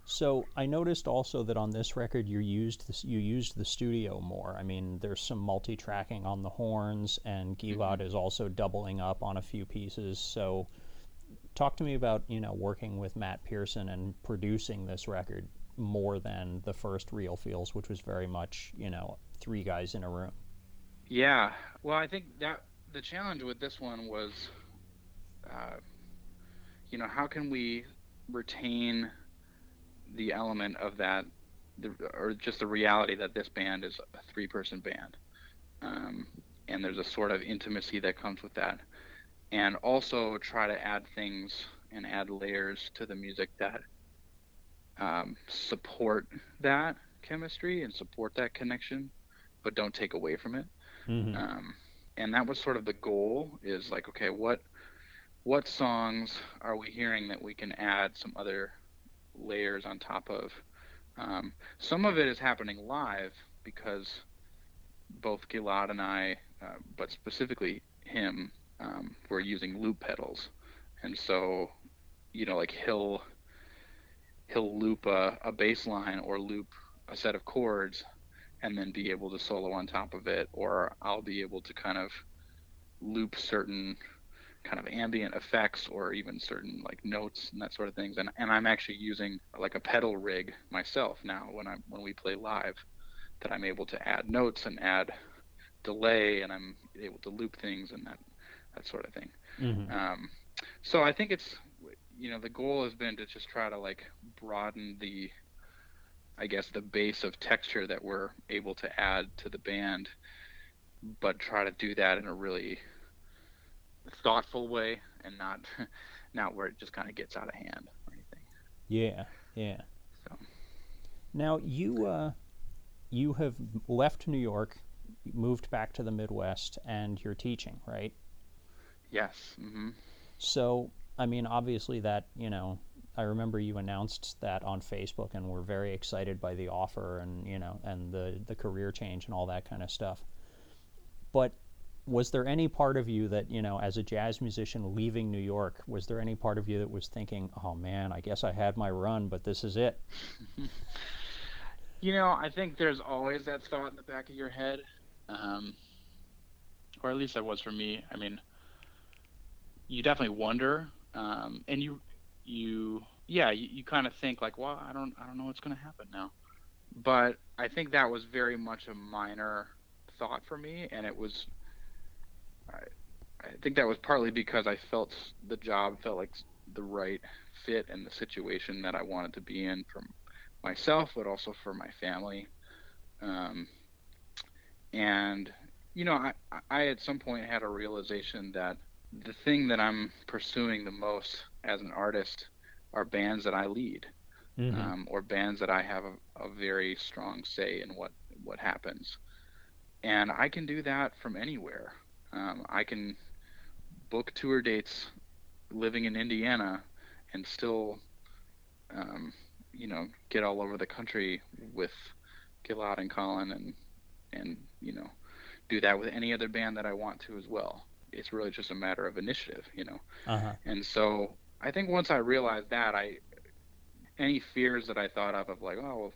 So I noticed also that on this record you used this, you used the studio more. I mean, there's some multi-tracking on the horns, and Gilad is also doubling up on a few pieces. So talk to me about you know working with Matt Pearson and producing this record more than the first Real Feels, which was very much you know three guys in a room. yeah, well I think that the challenge with this one was, uh, you know, how can we retain the element of that, the, or just the reality that this band is a three-person band, um, and there's a sort of intimacy that comes with that, and also try to add things and add layers to the music that um, support that chemistry and support that connection, but don't take away from it. Mm-hmm. Um, and that was sort of the goal: is like, okay, what what songs are we hearing that we can add some other layers on top of? Um, some of it is happening live because both Gilad and I, uh, but specifically him, um, were using loop pedals, and so you know, like he'll he'll loop a, a bass line or loop a set of chords and then be able to solo on top of it or I'll be able to kind of loop certain kind of ambient effects or even certain like notes and that sort of things and, and I'm actually using like a pedal rig myself now when I'm when we play live that I'm able to add notes and add delay and I'm able to loop things and that that sort of thing Mm-hmm. um, so I think it's you know the goal has been to just try to like broaden the I guess the base of texture that we're able to add to the band, but try to do that in a really thoughtful way and not not where it just kind of gets out of hand or anything. Yeah, yeah. So Now you uh, you have left New York, moved back to the Midwest, and you're teaching, right? yes, hmm So, I mean, obviously that, you know, I remember you announced that on Facebook and were very excited by the offer and, you know, and the the career change and all that kind of stuff. But was there any part of you that, you know, as a jazz musician leaving New York, was there any part of you that was thinking, "Oh man, I guess I had my run, but this is it." you know I think there's always that thought in the back of your head, um, or at least that was for me. I mean, you definitely wonder, um, and you you yeah you, you kind of think like well i don't i don't know what's going to happen now but i think that was very much a minor thought for me and it was i, I think that was partly because i felt the job felt like the right fit and the situation that i wanted to be in for myself but also for my family um, and you know I, I at some point had a realization that the thing that I'm pursuing the most as an artist are bands that I lead, Mm-hmm. um, or bands that I have a, a very strong say in what what happens, and I can do that from anywhere. Um, I can book tour dates living in Indiana, and still, um, you know, get all over the country with Gilad and Colin, and and you know, do that with any other band that I want to as well. it's really just a matter of initiative, you know. Uh-huh. And so I think once I realized that, I any fears that I thought of of like, oh, well,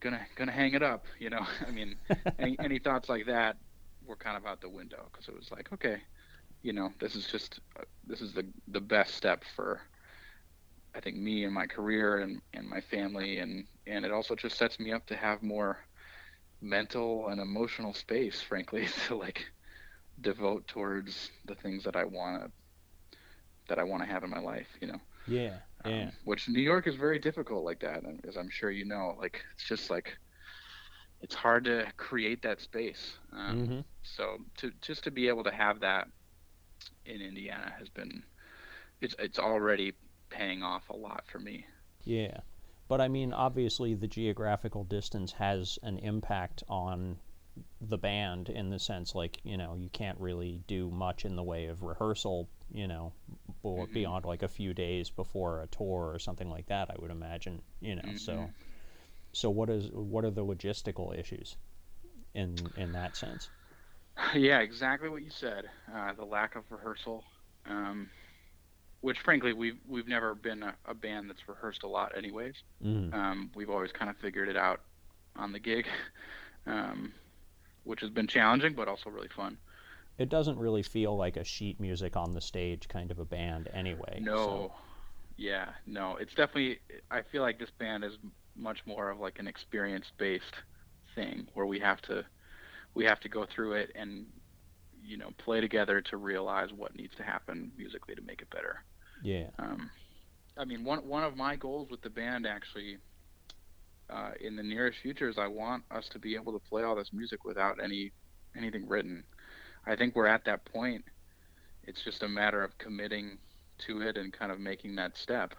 gonna gonna hang it up, you know. I mean, any any thoughts like that were kind of out the window because it was like, okay, you know, this is just uh, this is the the best step for I think me and my career and and my family and and it also just sets me up to have more mental and emotional space, frankly, to like devote towards the things that I want to that I want to have in my life, you know. Yeah, yeah. Um, which New York is very difficult like that, as I'm sure you know. Like it's just like it's hard to create that space. Um, mm-hmm. So to just to be able to have that in Indiana has been it's it's already paying off a lot for me. Yeah. But I mean, obviously, the geographical distance has an impact on the band in the sense like you know you can't really do much in the way of rehearsal you know mm-hmm. beyond like a few days before a tour or something like that i would imagine you know mm-hmm. so so what is what are the logistical issues in in that sense yeah exactly what you said uh, the lack of rehearsal um, which frankly we've we've never been a, a band that's rehearsed a lot anyways mm. um, we've always kind of figured it out on the gig um, which has been challenging but also really fun. It doesn't really feel like a sheet music on the stage kind of a band anyway. No. So. Yeah, no. It's definitely I feel like this band is much more of like an experience based thing where we have to we have to go through it and you know play together to realize what needs to happen musically to make it better. Yeah. Um, I mean, one one of my goals with the band actually uh, in the nearest future is I want us to be able to play all this music without any anything written. I think we're at that point. It's just a matter of committing to it and kind of making that step.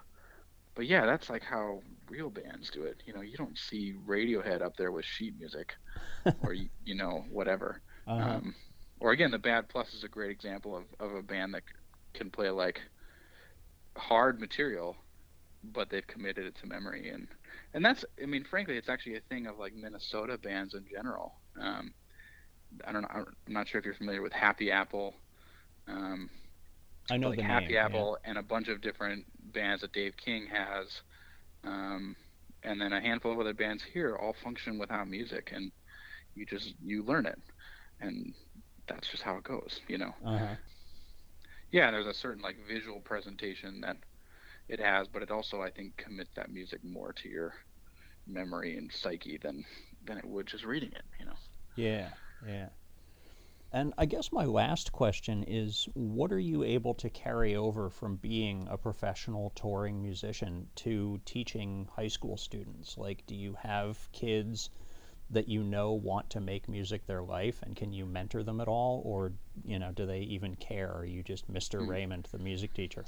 But yeah, that's like how real bands do it. You know, you don't see Radiohead up there with sheet music, or you know whatever. Uh-huh. Um, or again, the Bad Plus is a great example of, of a band that can play like hard material, but they've committed it to memory and and that's I mean, frankly, it's actually a thing of like Minnesota bands in general. Um, I don't know. I'm not sure if you're familiar with Happy Apple. Um, I know like the Happy name, Apple yeah. and a bunch of different bands that Dave King has, um, and then a handful of other bands here all function without music, and you just you learn it, and that's just how it goes, you know. Uh-huh. Yeah, there's a certain like visual presentation that it has, but it also I think commits that music more to your memory and psyche than than it would just reading it. You know. Yeah, yeah. And I guess my last question is what are you able to carry over from being a professional touring musician to teaching high school students? Like, do you have kids that you know want to make music their life and can you mentor them at all? Or, you know, do they even care? Are you just mister mm. Raymond, the music teacher?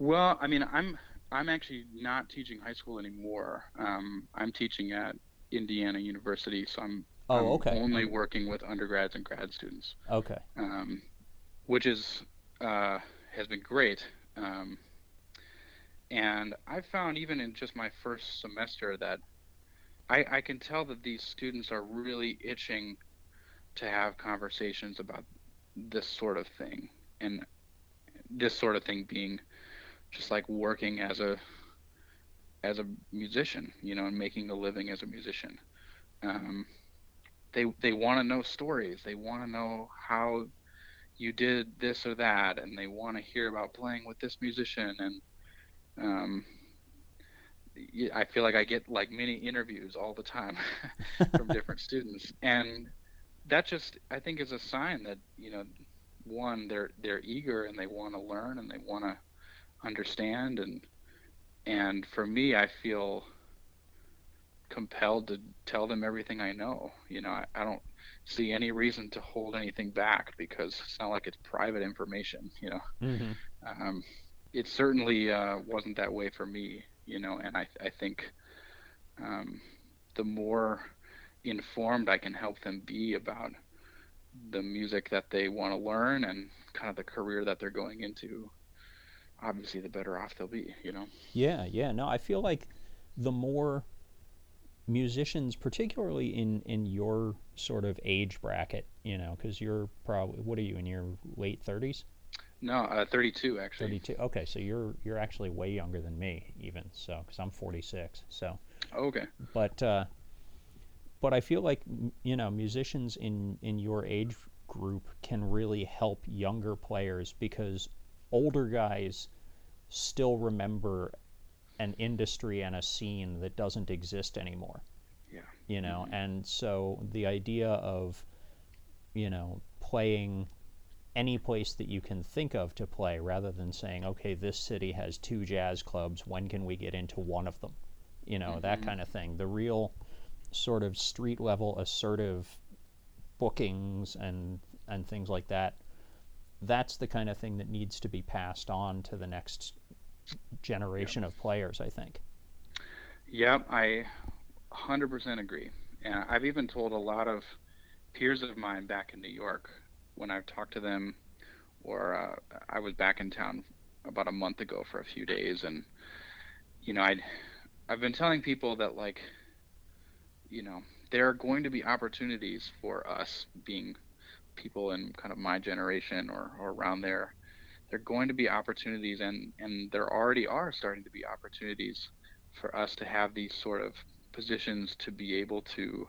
Well, I mean, I'm I'm actually not teaching high school anymore. Um, I'm teaching at Indiana University, so I'm, oh, I'm okay. only working with undergrads and grad students. Okay. Um, which is uh, has been great. Um, and I found even in just my first semester that I, I can tell that these students are really itching to have conversations about this sort of thing, and this sort of thing being just like working as a as a musician, you know, and making a living as a musician. Um, they they want to know stories. They want to know how you did this or that, and they want to hear about playing with this musician. And um, I feel like I get like many interviews all the time from different students, and that just I think is a sign that you know, one they're they're eager and they want to learn and they want to understand and and for me I feel compelled to tell them everything I know. You know, I, I, don't see any reason to hold anything back because it's not like it's private information. You know, mm-hmm. um, it certainly uh, wasn't that way for me. You know, and I I think um, the more informed I can help them be about the music that they want to learn and kind of the career that they're going into, obviously the better off they'll be, you know? Yeah, yeah. No, I feel like the more musicians, particularly in, in your sort of age bracket, you know, because you're probably what are you in your late thirties? No, uh, 32 actually. 32. Okay, so you're you're actually way younger than me, even so, because I'm 46. So, Okay. but uh, but I feel like you know musicians in in your age group can really help younger players because older guys still remember an industry and a scene that doesn't exist anymore. Yeah. you know mm-hmm. and so the idea of you know playing any place that you can think of to play rather than saying okay this city has two jazz clubs when can we get into one of them? You know that mm-hmm. kind of thing. The real sort of street level assertive bookings and and things like that that's the kind of thing that needs to be passed on to the next generation of players i think Yep, I 100% agree. And I've even told a lot of peers of mine back in New York when I've talked to them, or uh, I was back in town about a month ago for a few days, and you know, I I've been telling people that like, you know, there are going to be opportunities for us being people in kind of my generation or, or around there. There are going to be opportunities, and and there already are starting to be opportunities for us to have these sort of positions to be able to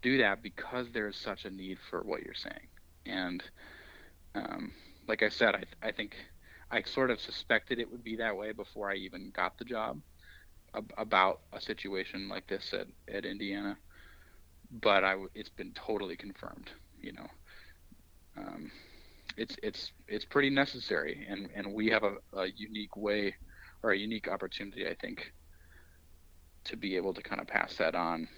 do that because there is such a need for what you're saying. And um, like I said, I, I think I sort of suspected it would be that way before I even got the job ab- about a situation like this at, at Indiana. But I it's been totally confirmed, you know. Um, it's it's it's pretty necessary, and, and we have a, a unique way or a unique opportunity, I think, to be able to kind of pass that on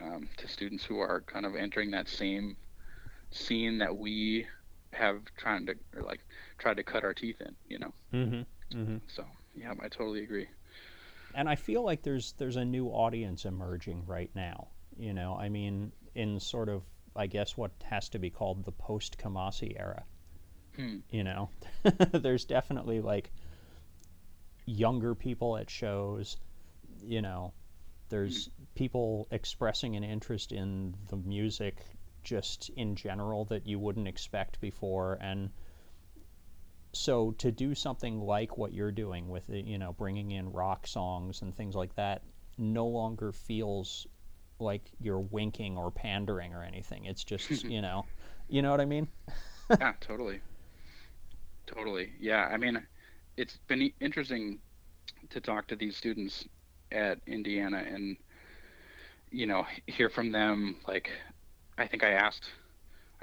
um, to students who are kind of entering that same scene that we have trying to or like tried to cut our teeth in, you know. mm-hmm. Mm-hmm. So yeah, I totally agree. and I feel like there's there's a new audience emerging right now. You know, I mean, in sort of I guess what has to be called the post Kamasi era. Hmm. You know, there's definitely like younger people at shows. You know, there's people expressing an interest in the music just in general that you wouldn't expect before, and so to do something like what you're doing with it, you know bringing in rock songs and things like that no longer feels like you're winking or pandering or anything it's just you know you know what i mean yeah, totally. Totally. Yeah, I mean, it's been interesting to talk to these students at Indiana and you know hear from them. Like, I think I asked,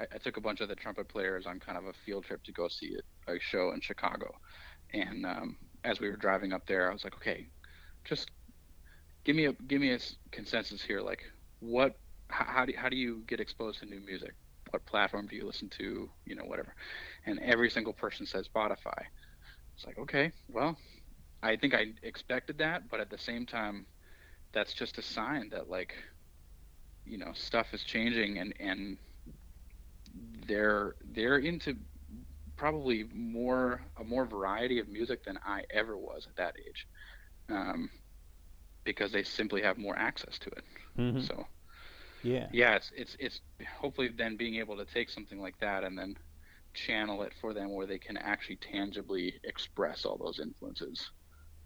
I, I took a bunch of the trumpet players on kind of a field trip to go see it, a show in Chicago, and um, as we were driving up there, I was like, okay, just give me a give me a consensus here. Like, what, how, how do how do you get exposed to new music? What platform do you listen to? You know, whatever. And every single person says Spotify. It's like, okay, well, I think I expected that, but at the same time, that's just a sign that like, you know, stuff is changing and and they're they're into probably more a more variety of music than I ever was at that age, um, because they simply have more access to it. Mhm. So yeah yeah, it's it's it's hopefully then being able to take something like that and then channel it for them where they can actually tangibly express all those influences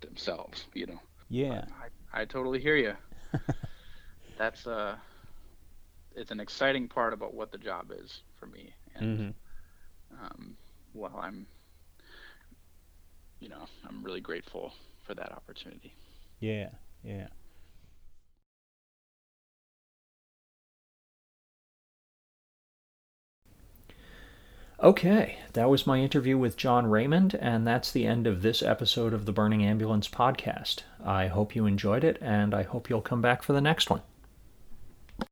themselves. You know. yeah I, I totally hear you. That's uh, it's an exciting part about what the job is for me, and hmm um, well, I'm, you know, I'm really grateful for that opportunity. yeah yeah Okay, that was my interview with John Raymond, and that's the end of this episode of the Burning Ambulance podcast. I hope you enjoyed it, and I hope you'll come back for the next one.